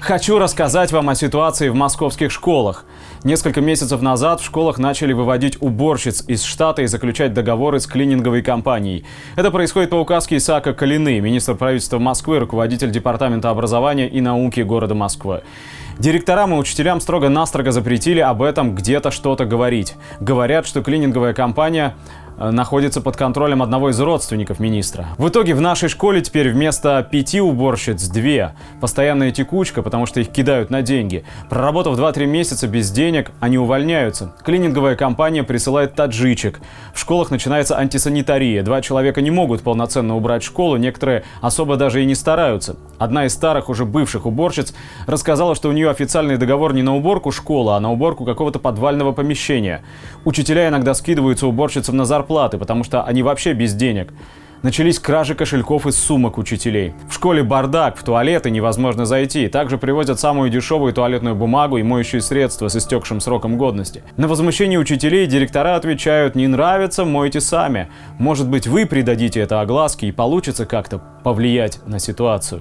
Хочу рассказать вам о ситуации в московских школах. Несколько месяцев назад в школах начали выводить уборщиц из штата и заключать договоры с клининговой компанией. Это происходит по указке Исаака Калины, министр правительства Москвы, руководитель Департамента образования и науки города Москвы. Директорам и учителям строго-настрого запретили об этом где-то что-то говорить. Говорят, что клининговая компания находится под контролем одного из родственников министра. В итоге в нашей школе теперь вместо пяти уборщиц две. Постоянная текучка, потому что их кидают на деньги. Проработав 2-3 месяца без денег, они увольняются. Клининговая компания присылает таджичек. В школах начинается антисанитария. Два человека не могут полноценно убрать школу, некоторые особо даже и не стараются. Одна из старых, уже бывших уборщиц рассказала, что у нее официальный договор не на уборку школы, а на уборку какого-то подвального помещения. Учителя иногда скидываются уборщицам на зарплату зарплаты, потому что они вообще без денег. Начались кражи кошельков из сумок учителей. В школе бардак, в туалеты невозможно зайти. Также привозят самую дешевую туалетную бумагу и моющие средства с истекшим сроком годности. На возмущение учителей директора отвечают, не нравится, мойте сами. Может быть вы придадите это огласке и получится как-то повлиять на ситуацию.